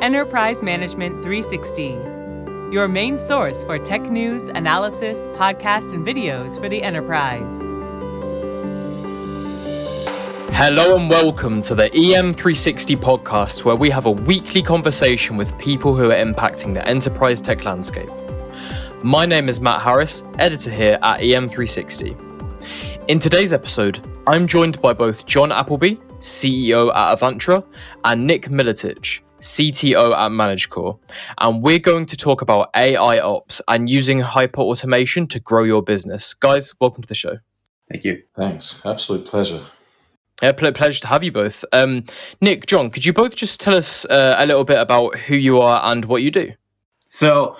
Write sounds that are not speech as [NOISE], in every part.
Enterprise Management 360, your main source for tech news, analysis, podcasts, and videos for the enterprise. Hello and welcome to the EM360 podcast, where we have a weekly conversation with people who are impacting the enterprise tech landscape. My name is Matt Harris, editor here at EM360. In today's episode, I'm joined by both John Appleby, CEO at Avantra, and Nick Miletich, CTO at ManageCore, and we're going to talk about AI ops and using hyper automation to grow your business. Guys, welcome to the show. Thank you. Thanks. Absolute pleasure. Yeah, pleasure to have you both. Um, Nick, John, could you both just tell us uh, a little bit about who you are and what you do? So,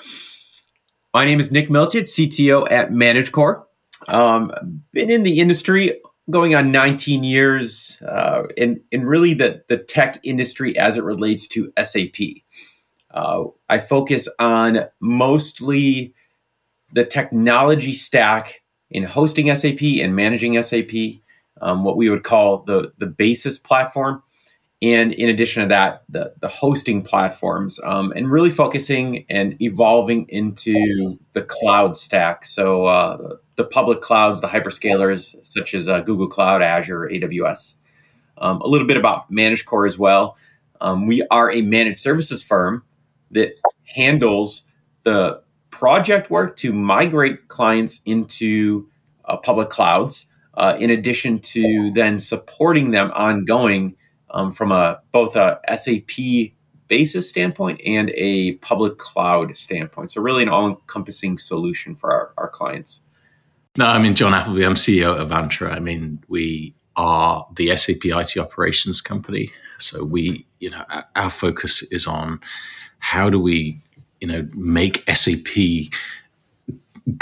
my name is Nick Miletich, CTO at ManageCore. Um, been in the industry going on 19 years uh, in, in really the, the tech industry as it relates to SAP. Uh, I focus on mostly the technology stack in hosting SAP and managing SAP, um, what we would call the, the basis platform. And in addition to that, the, the hosting platforms um, and really focusing and evolving into the cloud stack. So, uh, the public clouds, the hyperscalers such as uh, Google Cloud, Azure, AWS. Um, a little bit about ManageCore as well. Um, we are a managed services firm that handles the project work to migrate clients into uh, public clouds, uh, in addition to then supporting them ongoing um, from a both a SAP basis standpoint and a public cloud standpoint. So really an all-encompassing solution for our, our clients. No, I mean, John Appleby, I'm CEO of Avantra. I mean, we are the SAP IT operations company. So we, you know, our focus is on how do we, you know, make SAP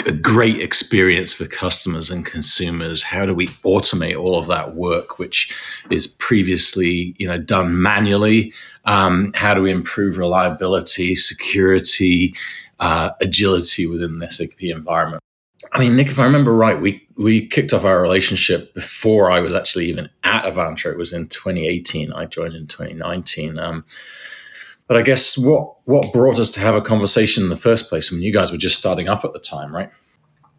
a great experience for customers and consumers how do we automate all of that work which is previously you know done manually um, how do we improve reliability security uh, agility within the sap environment I mean, Nick, if I remember right, we we kicked off our relationship before I was actually even at Avantra. It was in 2018. I joined in 2019. Um, but I guess what what brought us to have a conversation in the first place? I mean, you guys were just starting up at the time, right?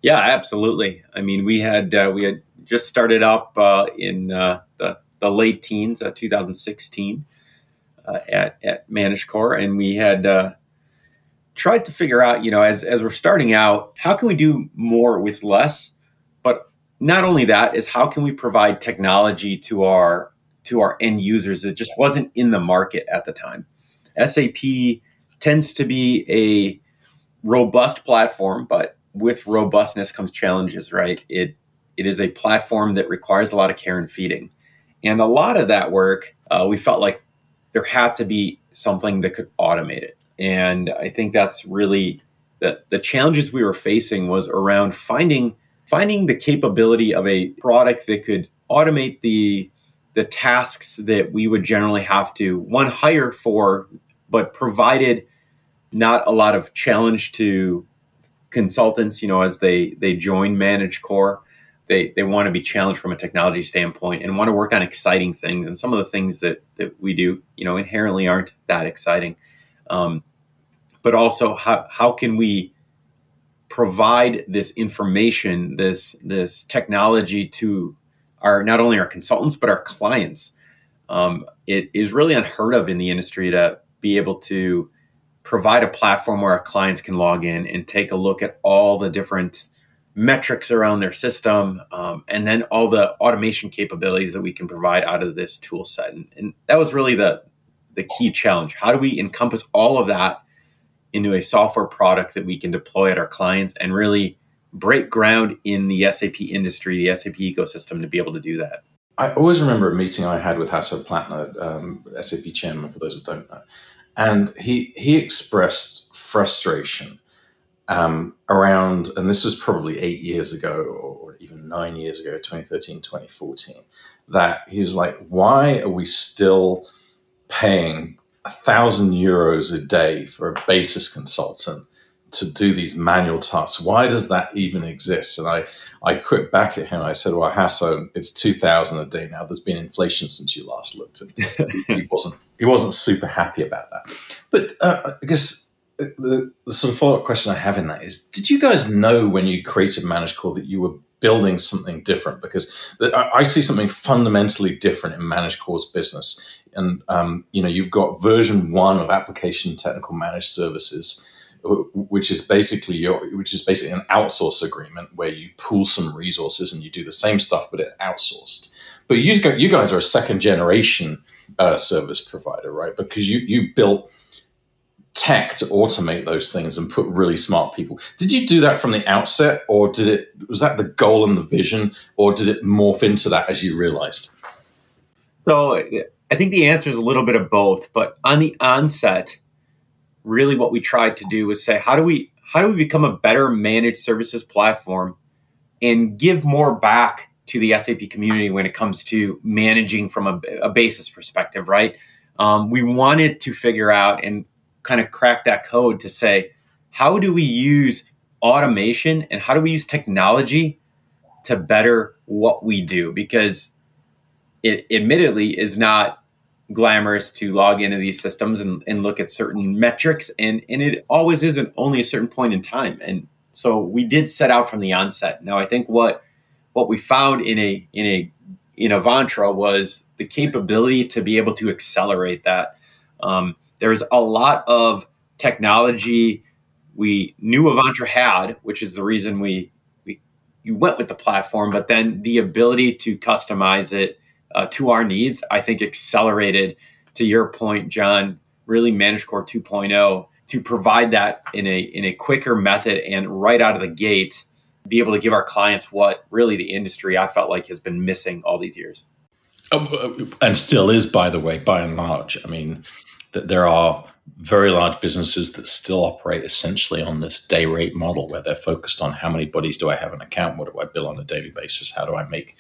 Yeah, absolutely. I mean, we had uh, we had just started up uh, in uh, the the late teens, uh, 2016, uh, at at ManageCore, and we had uh, tried to figure out, you know, as, as we're starting out, how can we do more with less? But not only that is how can we provide technology to our to our end users that just wasn't in the market at the time. SAP tends to be a robust platform, but with robustness comes challenges, right? It it is a platform that requires a lot of care and feeding, and a lot of that work uh, we felt like there had to be something that could automate it. And I think that's really the, the challenges we were facing was around finding finding the capability of a product that could automate the the tasks that we would generally have to one hire for, but provided not a lot of challenge to consultants, you know, as they they join ManageCore. They, they want to be challenged from a technology standpoint and want to work on exciting things. And some of the things that, that we do, you know, inherently aren't that exciting. Um, but also how, how can we provide this information, this this technology to our not only our consultants but our clients. Um, it is really unheard of in the industry to be able to provide a platform where our clients can log in and take a look at all the different metrics around their system, um, and then all the automation capabilities that we can provide out of this tool set. And, and that was really the the key challenge. How do we encompass all of that into a software product that we can deploy at our clients and really break ground in the SAP industry, the SAP ecosystem to be able to do that. I always remember a meeting I had with Hasso Plattner, um, SAP chairman, for those that don't know, and he he expressed frustration um, around, and this was probably eight years ago or even nine years ago, 2013, 2014, that he's like, why are we still paying a thousand euros a day for a basis consultant to do these manual tasks. Why does that even exist? And I, I quit back at him. I said, well, Hasso, it's 2000 a day now. There's been inflation since you last looked. And [LAUGHS] he wasn't, he wasn't super happy about that. But uh, I guess the, the sort of follow-up question I have in that is, did you guys know when you created ManageCore that you were building something different? Because I see something fundamentally different in ManageCore's business. And, um, you know, you've got version one of application technical managed services, which is basically your which is basically an outsource agreement where you pool some resources and you do the same stuff but it outsourced. But you you guys are a second generation uh, service provider right? Because you you built tech to automate those things and put really smart people. Did you do that from the outset or did it was that the goal and the vision or did it morph into that as you realized? So i think the answer is a little bit of both but on the onset really what we tried to do was say how do we how do we become a better managed services platform and give more back to the SAP community when it comes to managing from a, a basis perspective, right? Um, we wanted to figure out and kind of crack that code to say how do we use automation and how do we use technology to better what we do because it admittedly is not glamorous to log into these systems and, and look at certain metrics and, and it always isn't only a certain point in time. And so we did set out from the onset. Now i think what what we found in a in a in Avantra was the capability to be able to accelerate that. Um, there's a lot of technology we knew Avantra had which is the reason we we you went with the platform but then the ability to customize it uh, to our needs, I think accelerated to your point, John, really ManageCore 2.0 to provide that in a in a quicker method and right out of the gate be able to give our clients what really the industry I felt like has been missing all these years. Oh, and still is, by the way, by and large. I mean, that there are very large businesses that still operate essentially on this day rate model where they're focused on how many bodies do I have an account? What do I bill on a daily basis? How do I make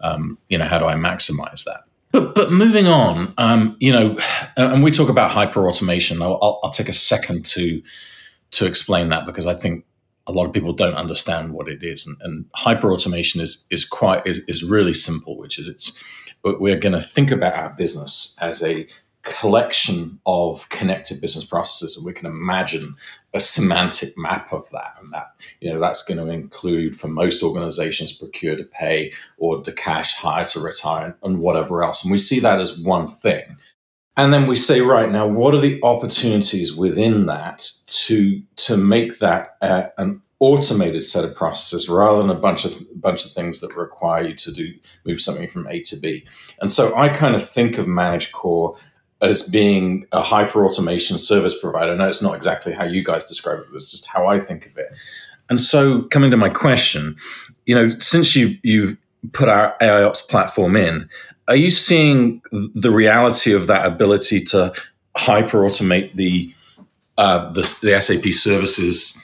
um, you know, how do I maximize that? But but moving on, um, you know, and we talk about hyper automation. I'll, I'll, I'll, take a second to to explain that because I think a lot of people don't understand what it is. And, and hyper automation is is quite is, is really simple, which is it's we're going to think about our business as a collection of connected business processes and we can imagine a semantic map of that and that you know that's going to include for most organizations procure to pay or to cash hire to retire and whatever else and we see that as one thing and then we say right now what are the opportunities within that to to make that uh, an automated set of processes rather than a bunch of bunch of things that require you to do move something from A to B. And so I kind of think of ManageCore as being a hyper automation service provider. No, it's not exactly how you guys describe it, but it's just how I think of it. And so, coming to my question, you know, since you you've put our AIOps platform in, are you seeing the reality of that ability to hyper automate the, uh, the the, SAP services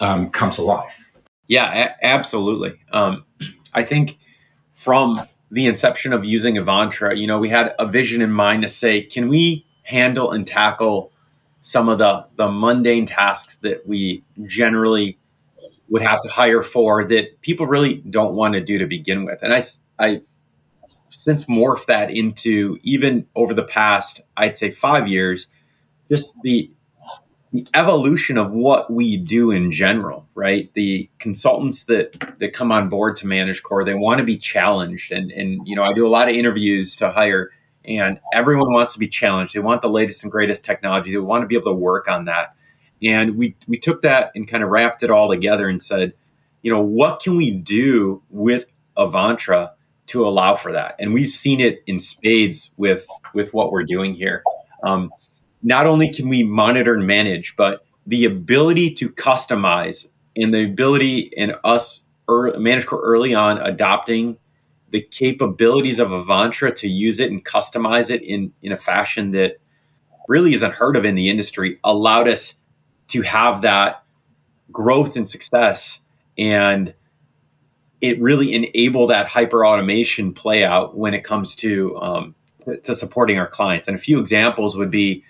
um, come to life? Yeah, a- absolutely. Um, I think from the inception of using Avantra, you know, we had a vision in mind to say, can we handle and tackle some of the the mundane tasks that we generally would have to hire for that people really don't want to do to begin with. And I I since morphed that into even over the past I'd say 5 years just the the evolution of what we do in general, right? The consultants that that come on board to ManageCore, they want to be challenged. And and you know, I do a lot of interviews to hire and everyone wants to be challenged. They want the latest and greatest technology. They want to be able to work on that. And we we took that and kind of wrapped it all together and said, you know, what can we do with Avantra to allow for that? And we've seen it in spades with with what we're doing here. Um, not only can we monitor and manage, but the ability to customize and the ability in us early, ManageCore early on adopting the capabilities of Avantra to use it and customize it in, in a fashion that really isn't heard of in the industry allowed us to have that growth and success. And it really enabled that hyper automation play out when it comes to, um, to, to supporting our clients. And a few examples would be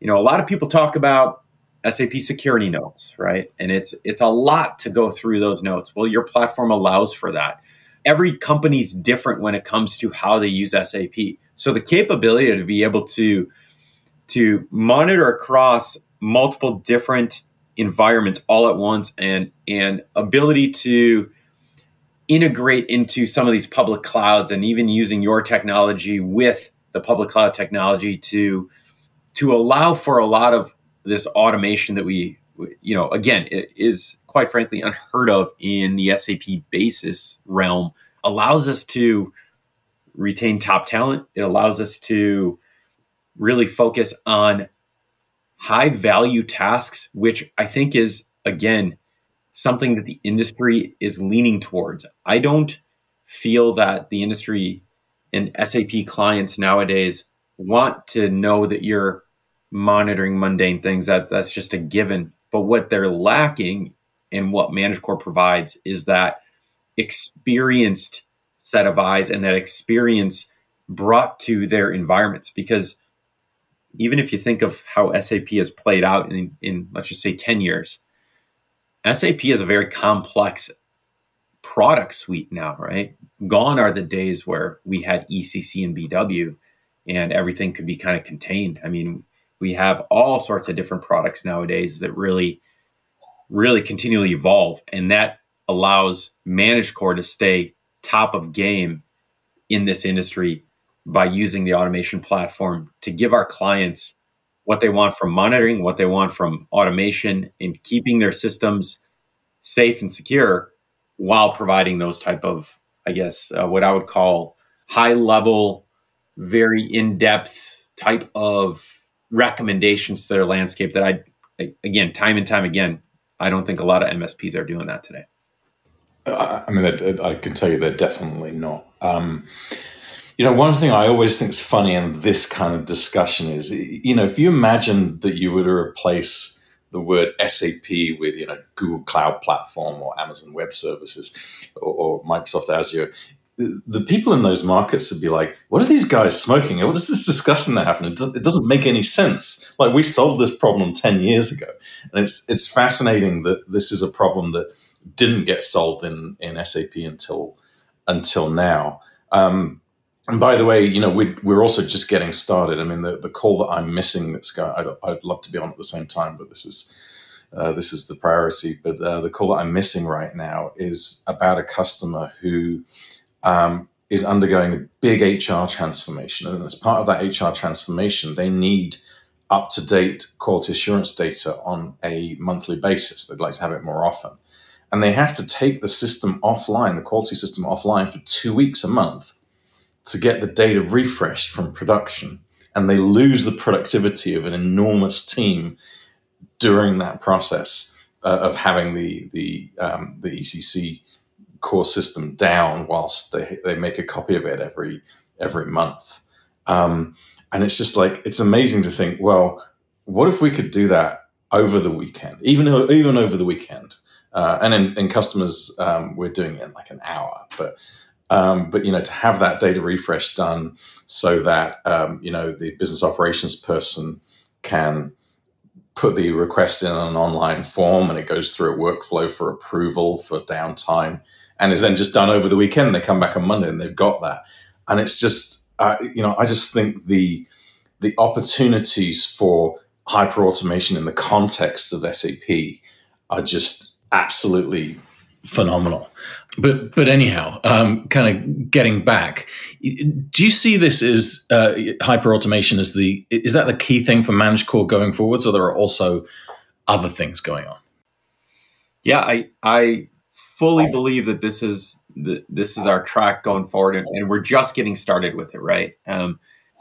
you know, a lot of people talk about SAP security notes, right? And it's it's a lot to go through those notes. Well, your platform allows for that. Every company's different when it comes to how they use SAP. So the capability to be able to to monitor across multiple different environments all at once and and ability to integrate into some of these public clouds and even using your technology with the public cloud technology to to allow for a lot of this automation that we you know again it is quite frankly unheard of in the SAP basis realm allows us to retain top talent it allows us to really focus on high value tasks which I think is again something that the industry is leaning towards. I don't feel that the industry and SAP clients nowadays want to know that you're monitoring mundane things. That that's just a given. But what they're lacking and what ManageCore provides is that experienced set of eyes and that experience brought to their environments. Because even if you think of how SAP has played out in, in let's just say 10 years, SAP is a very complex product suite now, right? Gone are the days where we had ECC and BW and everything could be kind of contained. I mean, we have all sorts of different products nowadays that really, really continually evolve. And that allows ManageCore to stay top of game in this industry by using the automation platform to give our clients what they want from monitoring, what they want from automation, and keeping their systems safe and secure while providing those type of, I guess, uh, what I would call high level, very in depth type of recommendations to their landscape that I, again, time and time again, I don't think a lot of MSPs are doing that today. I mean, I can tell you they're definitely not. Um, you know, one thing I always think is funny in this kind of discussion is, you know, if you imagine that you were to replace the word SAP with, you know, Google Cloud Platform or Amazon Web Services or, or Microsoft Azure, the people in those markets would be like, what are these guys smoking? What is this discussion that happened? It, does, it doesn't make any sense. Like we solved this problem 10 years ago. And it's, it's fascinating that this is a problem that didn't get solved in, in SAP until, until now. Um, and by the way, you know, we, we're also just getting started. I mean, the, the call that I'm missing that's going, I'd, I'd love to be on at the same time, but this is, uh, this is the priority. But uh, the call that I'm missing right now is about a customer who um, is undergoing a big HR transformation. And as part of that HR transformation, they need up to date quality assurance data on a monthly basis. They'd like to have it more often. And they have to take the system offline, the quality system offline for two weeks a month to get the data refreshed from production. And they lose the productivity of an enormous team during that process uh, of having the, the, um, the ECC core system down whilst they, they make a copy of it every every month. Um, and it's just like it's amazing to think, well, what if we could do that over the weekend, even even over the weekend? Uh, and in, in customers, um, we're doing it in like an hour, but um, but you know, to have that data refresh done so that um, you know the business operations person can put the request in an online form and it goes through a workflow for approval for downtime and is then just done over the weekend. They come back on Monday and they've got that, and it's just uh, you know I just think the the opportunities for hyper automation in the context of SAP are just absolutely phenomenal but but anyhow, um, kind of getting back, do you see this as uh, hyper automation as the is that the key thing for ManageCore going forwards, or there are also other things going on? Yeah, I I fully believe that this is the, this is our track going forward, and, and, we're just getting started with it. Right? Um,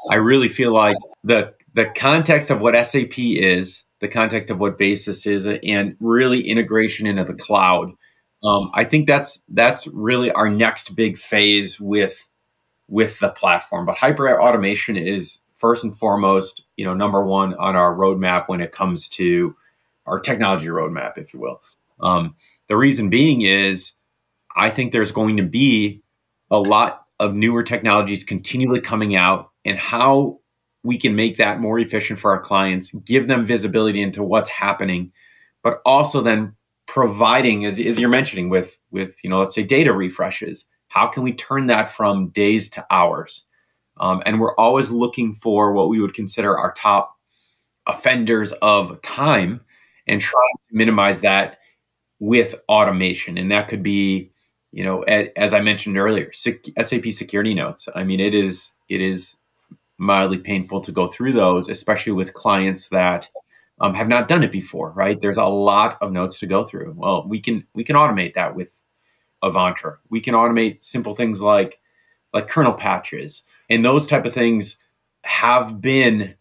I really feel like the the context of what SAP is, the context of what Basis is, and really integration into the cloud um, I think that's that's really our next big phase with with the platform. But hyper automation is first and foremost, you know, number one on our roadmap when it comes to our technology roadmap, if you will. Um, the reason being is I think there's going to be a lot of newer technologies continually coming out, and how we can make that more efficient for our clients, give them visibility into what's happening, but also then providing, as, as you're mentioning, with with you know, let's say data refreshes. How can we turn that from days to hours? Um, and we're always looking for what we would consider our top offenders of time and trying to minimize that with automation. And that could be, you know, as I mentioned earlier, SAP security notes. I mean, it is it is mildly painful to go through those, especially with clients that um, have not done it before. Right? There's a lot of notes to go through. Well, we can we can automate that with Avantra. We can automate simple things like like kernel patches and those type of things have been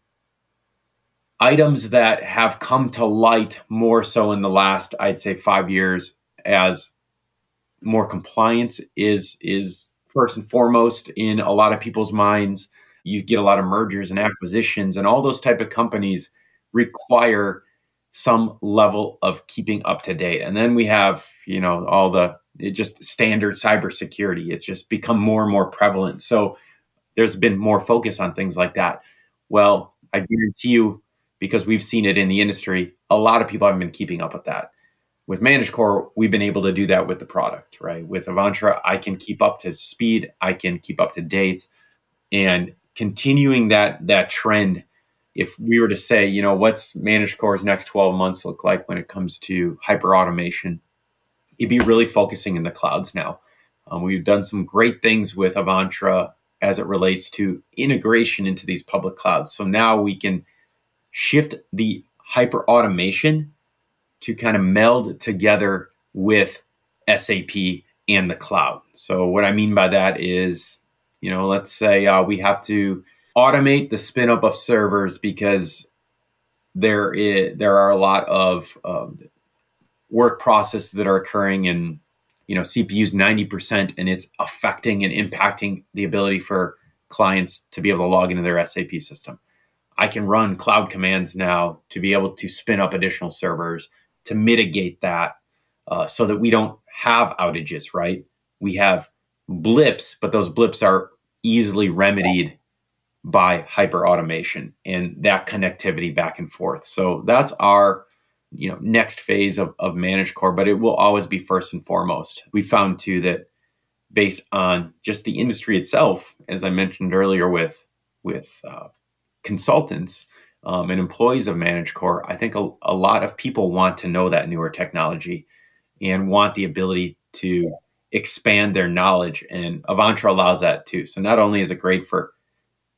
items that have come to light more so in the last i'd say 5 years as more compliance is is first and foremost in a lot of people's minds. You get a lot of mergers and acquisitions and all those type of companies require some level of keeping up to date. And then we have you know all the it just standard cybersecurity. It's just become more and more prevalent. So there's been more focus on things like that. Well i guarantee you because we've seen it in the industry. A lot of people haven't been keeping up with that. With ManageCore we've been able to do that with the product right? With avantra i can keep up to speed. I can keep up to date. And continuing that that trend if we were to say you know what's ManageCore's next 12 months look like when it comes to hyper automation it'd be really focusing in the clouds now. Um, we've done some great things with Avantra as it relates to integration into these public clouds. So now we can shift the hyper automation to kind of meld together with SAP and the cloud. So what I mean by that is, you know, let's say uh, we have to automate the spin up of servers because there is there are a lot of um, work processes that are occurring in you know CPUs 90% and it's affecting and impacting the ability for clients to be able to log into their SAP system. I can run cloud commands now to be able to spin up additional servers to mitigate that uh, so that we don't have outages, right? We have blips, but those blips are easily remedied by hyper automation and that connectivity back and forth. So that's our you know next phase of, of ManageCore, but it will always be first and foremost we found too that based on just the industry itself as i mentioned earlier with with uh, consultants um, and employees of ManageCore i think a, a lot of people want to know that newer technology and want the ability to expand their knowledge and avantra allows that too so not only is it great for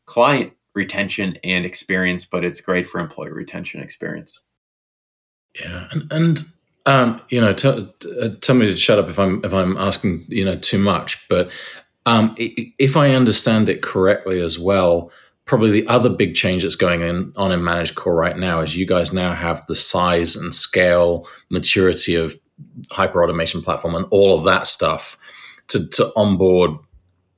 client retention and experience but it's great for employee retention experience yeah, and, and um, you know, t- t- uh, tell me to shut up if I'm if I'm asking you know too much. But um, if I understand it correctly as well, probably the other big change that's going in, on in ManageCore right now is you guys now have the size and scale, maturity of hyper automation platform, and all of that stuff to to onboard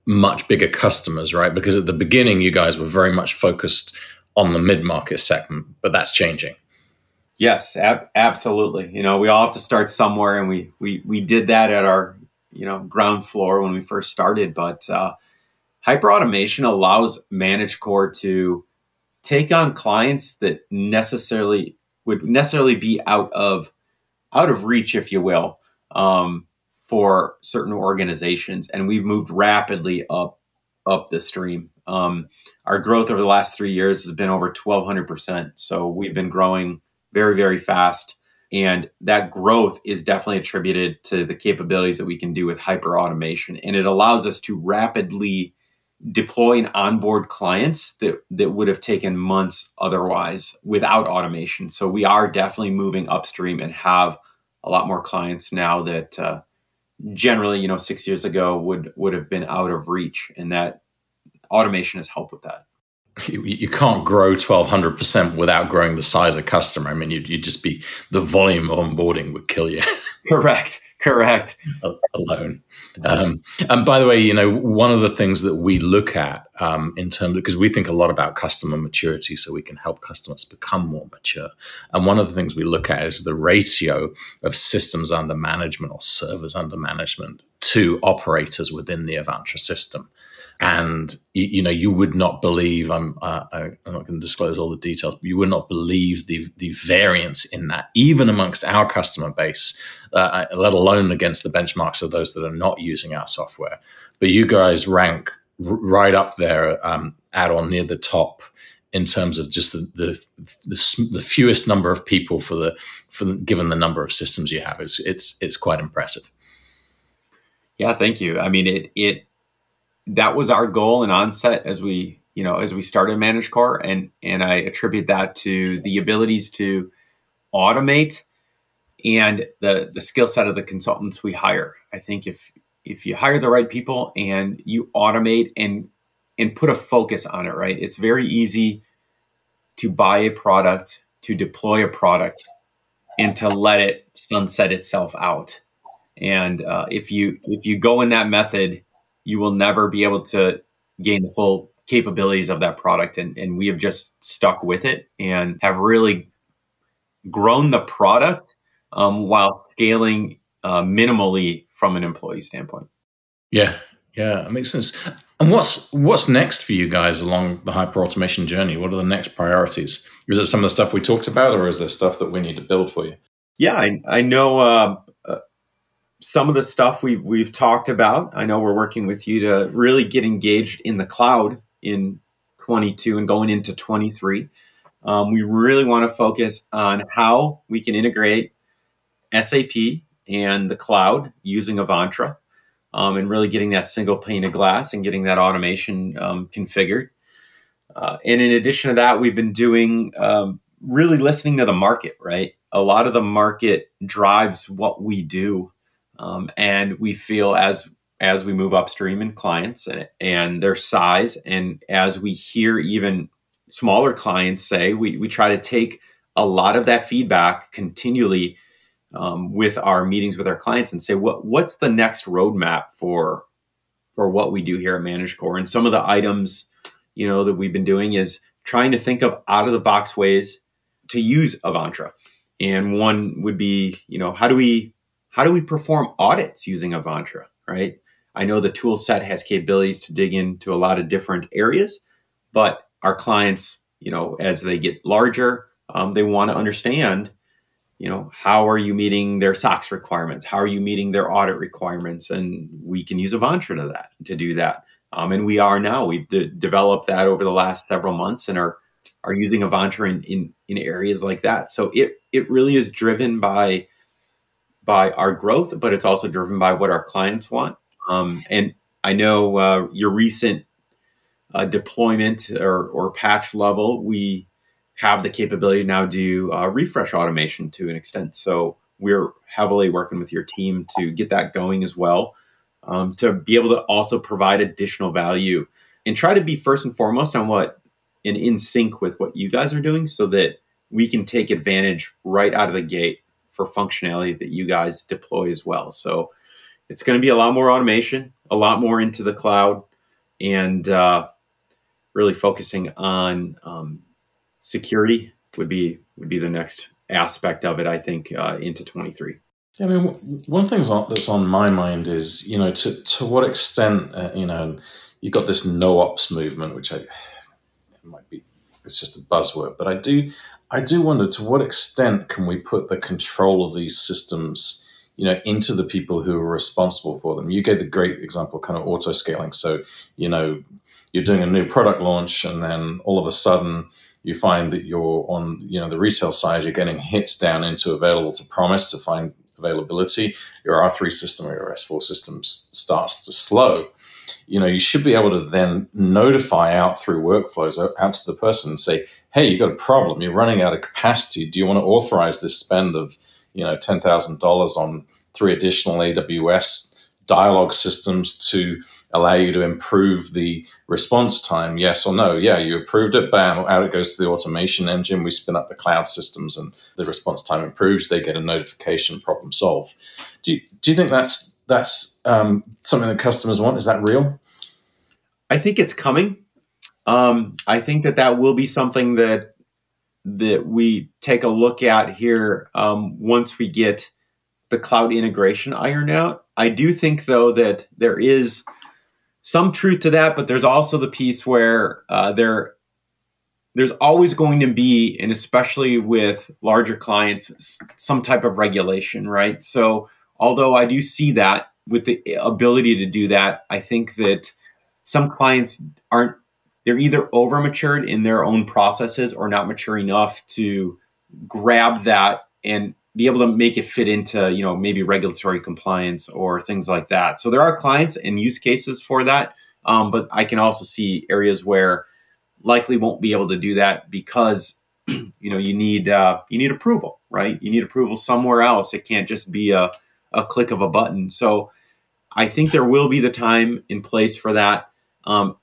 much bigger customers, right? Because at the beginning, you guys were very much focused on the mid market segment, but that's changing. Yes, ab- absolutely. You know, we all have to start somewhere, and we we we did that at our you know ground floor when we first started. But uh, hyper automation allows ManageCore to take on clients that necessarily would necessarily be out of out of reach, if you will, um, for certain organizations, and we've moved rapidly up up the stream. Um, our growth over the last three years has been over 1,200 percent. So we've been growing very, very fast. And that growth is definitely attributed to the capabilities that we can do with hyper automation. And it allows us to rapidly deploy and onboard clients that, that would have taken months otherwise without automation. So we are definitely moving upstream and have a lot more clients now that uh, generally, you know, six years ago would would have been out of reach. And that automation has helped with that you, you can't grow 1200% without growing the size of customer. I mean, you'd, you'd just be the volume of onboarding would kill you. Correct. Correct. Alone. Um, and by the way, you know, one of the things that we look at um, in terms because we think a lot about customer maturity so we can help customers become more mature. And one of the things we look at is the ratio of systems under management or servers under management to operators within the Avantra system. and you, know you would not believe I'm uh, I'm not going to disclose all the details, but you would not believe the the variance in that even amongst our customer base, uh, let alone against the benchmarks of those that are not using our software. But you guys rank right up there um, at or near the top in terms of just the, the the, the, fewest number of people for the for given the number of systems you have. It's it's it's quite impressive. Yeah, thank you. I mean, it it that was our goal and onset as we you know as we started ManageCore, and and I attribute that to the abilities to automate and the the skill set of the consultants we hire. I think if if you hire the right people and you automate and and put a focus on it, right? It's very easy to buy a product, to deploy a product, and to let it sunset itself out. And uh, if you if you go in that method, you will never be able to gain the full capabilities of that product. And, and we have just stuck with it and have really grown the product um, while scaling uh, minimally from an employee standpoint. Yeah, yeah, it makes sense. And what's what's next for you guys along the hyper automation journey? What are the next priorities? Is it some of the stuff we talked about, or is there stuff that we need to build for you? Yeah, I, I know uh, uh, some of the stuff we we've talked about. I know we're working with you to really get engaged in the cloud in 22 and going into 23. Um, we really want to focus on how we can integrate SAP and the cloud using Avantra um, and really getting that single pane of glass and getting that automation um, configured. Uh, and in addition to that, we've been doing um, really listening to the market, right? A lot of the market drives what we do. Um, and we feel as as we move upstream in clients and, and their size, and as we hear even smaller clients say, we, we try to take a lot of that feedback continually um, with our meetings with our clients and say what what's the next roadmap for for what we do here at ManageCore. And some of the items you know that we've been doing is trying to think of out of the box ways to use Avantra. And one would be you know how do we how do we perform audits using Avantra, right? I know the tool set has capabilities to dig into a lot of different areas, but our clients, you know, as they get larger, um, they want to understand you know how are you meeting their SOX requirements? How are you meeting their audit requirements? And we can use avantra to that to do that. Um, and we are now. We've de- developed that over the last several months and are are using avantra in, in in areas like that. So it it really is driven by by our growth but it's also driven by what our clients want. Um, and i know uh, your recent uh, deployment or, or patch level we have the capability to now do uh, refresh automation to an extent. So we're heavily working with your team to get that going as well, um, to be able to also provide additional value and try to be first and foremost on what and in sync with what you guys are doing so that we can take advantage right out of the gate for functionality that you guys deploy as well. So it's going to be a lot more automation, a lot more into the cloud, and uh, really focusing on um, security would be would be the next aspect of it. I think uh, into twenty three. Yeah, I mean, one thing that's on my mind is, you know, to to what extent, uh, you know, you've got this no ops movement, which I might be it's just a buzzword, but I do I do wonder to what extent can we put the control of these systems, you know, into the people who are responsible for them. You gave the great example, kind of auto scaling. So, you know, you're doing a new product launch, and then all of a sudden you find that you're on you know the retail side you're getting hits down into available to promise to find availability your r3 system or your s4 system starts to slow you know you should be able to then notify out through workflows out to the person and say hey you've got a problem you're running out of capacity do you want to authorize this spend of you know $10000 on three additional aws dialogue systems to allow you to improve the response time yes or no? Yeah you approved it bam out it goes to the automation engine. We spin up the cloud systems and the response time improves. They get a notification problem solved. Do you, do you think that's that's um, something that customers want? Is that real? I think it's coming. Um, i think that that will be something that that we take a look at here um, once we get the cloud integration ironed out I do think though that there is some truth to that, but there's also the piece where uh, there there's always going to be, and especially with larger clients, some type of regulation, right? So, although I do see that with the ability to do that, I think that some clients aren't, they're either over matured in their own processes or not mature enough to grab that and be able to make it fit into, you know, maybe regulatory compliance or things like that. So, there are clients and use cases for that. Um, but I can also see areas where likely won't be able to do that because [CLEARS THROAT] you know you need uh, you need approval, right? You need approval somewhere else. It can't just be a, a click of a button. So I think there will be the time in place for that, um,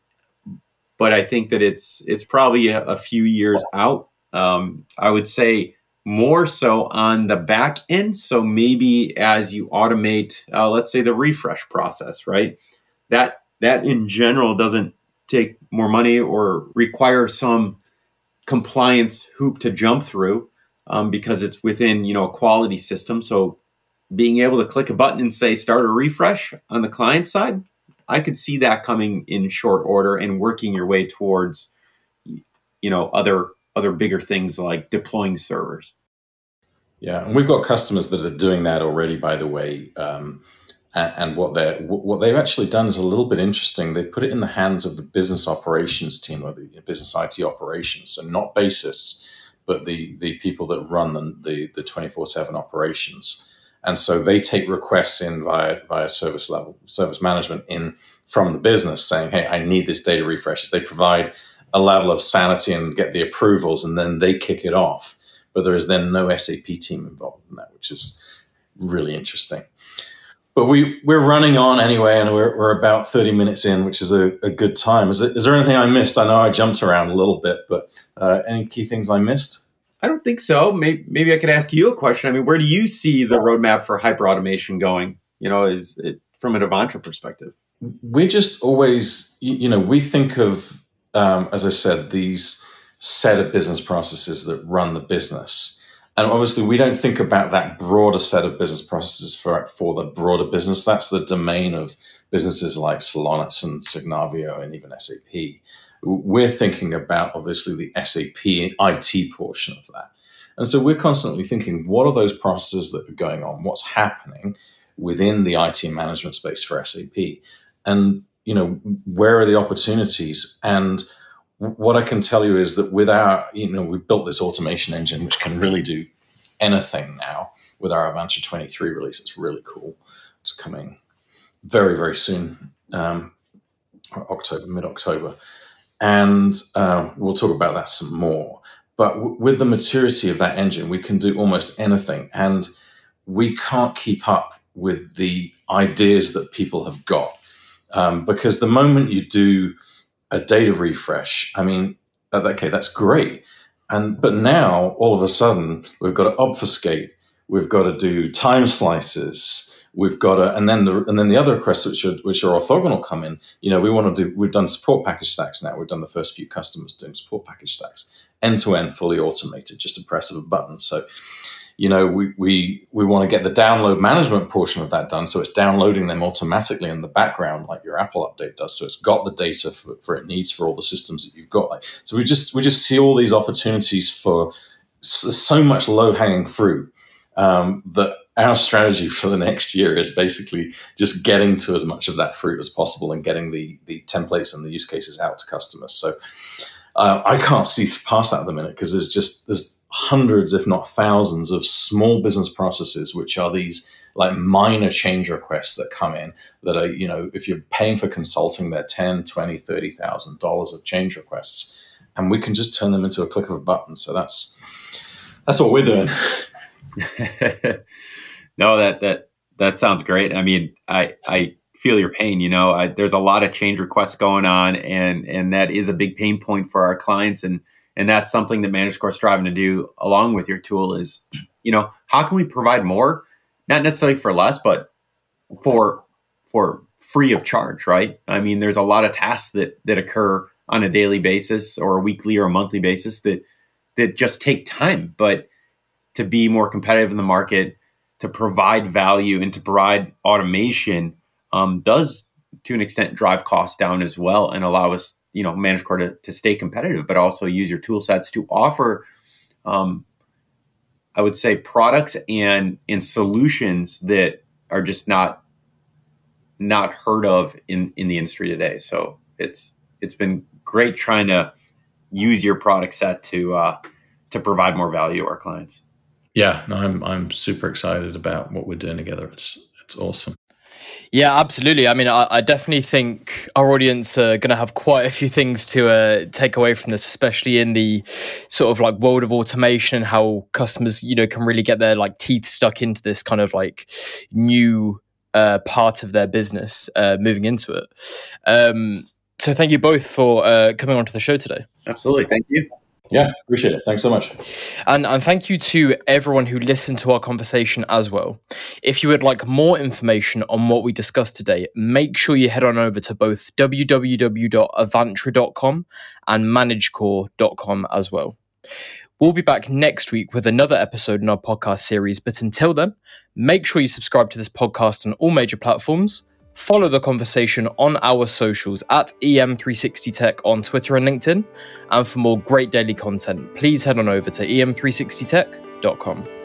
but I think that it's it's probably a, a few years out. Um, I would say more so on the back end. So maybe as you automate, uh, let's say the refresh process, right? That that in general doesn't take more money or require some compliance hoop to jump through um, because it's within you know a quality system. So being able to click a button and say start a refresh on the client side, I could see that coming in short order and working your way towards you know other other bigger things like deploying servers. Yeah, and we've got customers that are doing that already. By the way, um, and what they what they've actually done is a little bit interesting. They've put it in the hands of the business operations team or the business IT operations, so not basis, but the the people that run the the twenty four seven operations. And so they take requests in via via service level service management in from the business, saying, "Hey, I need this data refreshes." They provide a level of sanity and get the approvals, and then they kick it off. But there is then no SAP team involved in that, which is really interesting but we we're running on anyway, and we're, we're about thirty minutes in, which is a, a good time. Is, there anything I missed? I know I jumped around a little bit, but uh, any key things I missed? I don't think so. Maybe, maybe I could ask you a question. I mean, where do you see the roadmap for hyper automation going? You know, is it from an Avantra perspective? We just always, you know, we think of, um, as I said, these set of business processes that run the business and obviously, we don't think about that broader set of business processes for, for the broader business. That's the domain of businesses like Celonis and Signavio and even SAP. We're thinking about obviously the SAP IT portion of that. And so we're constantly thinking, what are those processes that are going on? What's happening within the IT management space for SAP? And, you know, where are the opportunities? And what I can tell you is that with our, you know, we built this automation engine which can really do anything now with our Avantra 23 release. It's really cool. It's coming very, very soon, um, October, mid October. And uh, we'll talk about that some more. But w- with the maturity of that engine, we can do almost anything. And we can't keep up with the ideas that people have got. Um, because the moment you do a data refresh. I mean, uh, okay, that's great. And but now all of a sudden we've got to obfuscate. We've got to do time slices. We've got to, and then the and then the other requests which are which are orthogonal come in. You know, we want to do. We've done support package stacks now. We've done the first few customers doing support package stacks, end to end, fully automated, just a press of a button. So you know, we, we, we want to get the download management portion of that done. So it's downloading them automatically in the background, like your Apple update does. So it's got the data for, for it needs for all the systems that you've got. Like, So we just, we just see all these opportunities for so much low hanging fruit um, that our strategy for the next year is basically just getting to as much of that fruit as possible and getting the, the templates and the use cases out to customers. So uh, I can't see past that at the minute because there's just, there's, hundreds, if not thousands, of small business processes, which are these like minor change requests that come in that are, you know, if you're paying for consulting, they're 10, 20, 30,000 dollars of change requests. And we can just turn them into a click of a button. So that's that's what we're doing. [LAUGHS] no, that that that sounds great. I mean, I I feel your pain. You know, I, there's a lot of change requests going on, and and that is a big pain point for our clients. And and that's something that ManageCore is striving to do along with your tool is you know how can we provide more not necessarily for less but for for free of charge right i mean there's a lot of tasks that that occur on a daily basis or a weekly or a monthly basis that that just take time but to be more competitive in the market to provide value and to provide automation um, does to an extent drive costs down as well and allow us, you know, ManageCore to, to stay competitive, but also use your tool sets to offer, um, I would say, products and and solutions that are just not not heard of in in the industry today. So it's it's been great trying to use your product set to uh, to provide more value to our clients. Yeah, no, I'm I'm super excited about what we're doing together. It's it's awesome. Yeah, absolutely. I mean, I, I definitely think our audience are going to have quite a few things to uh, take away from this, especially in the sort of like world of automation and how customers, you know, can really get their like teeth stuck into this kind of like new uh, part of their business uh, moving into it. Um, so, thank you both for uh, coming onto the show today. Absolutely, thank you. Yeah, appreciate it. Thanks so much. And, and thank you to everyone who listened to our conversation as well. If you would like more information on what we discussed today, make sure you head on over to both www.avantra.com and managecore.com as well. We'll be back next week with another episode in our podcast series. But until then, make sure you subscribe to this podcast on all major platforms Follow the conversation on our socials at EM360Tech on Twitter and LinkedIn. And for more great daily content, please head on over to em360tech.com.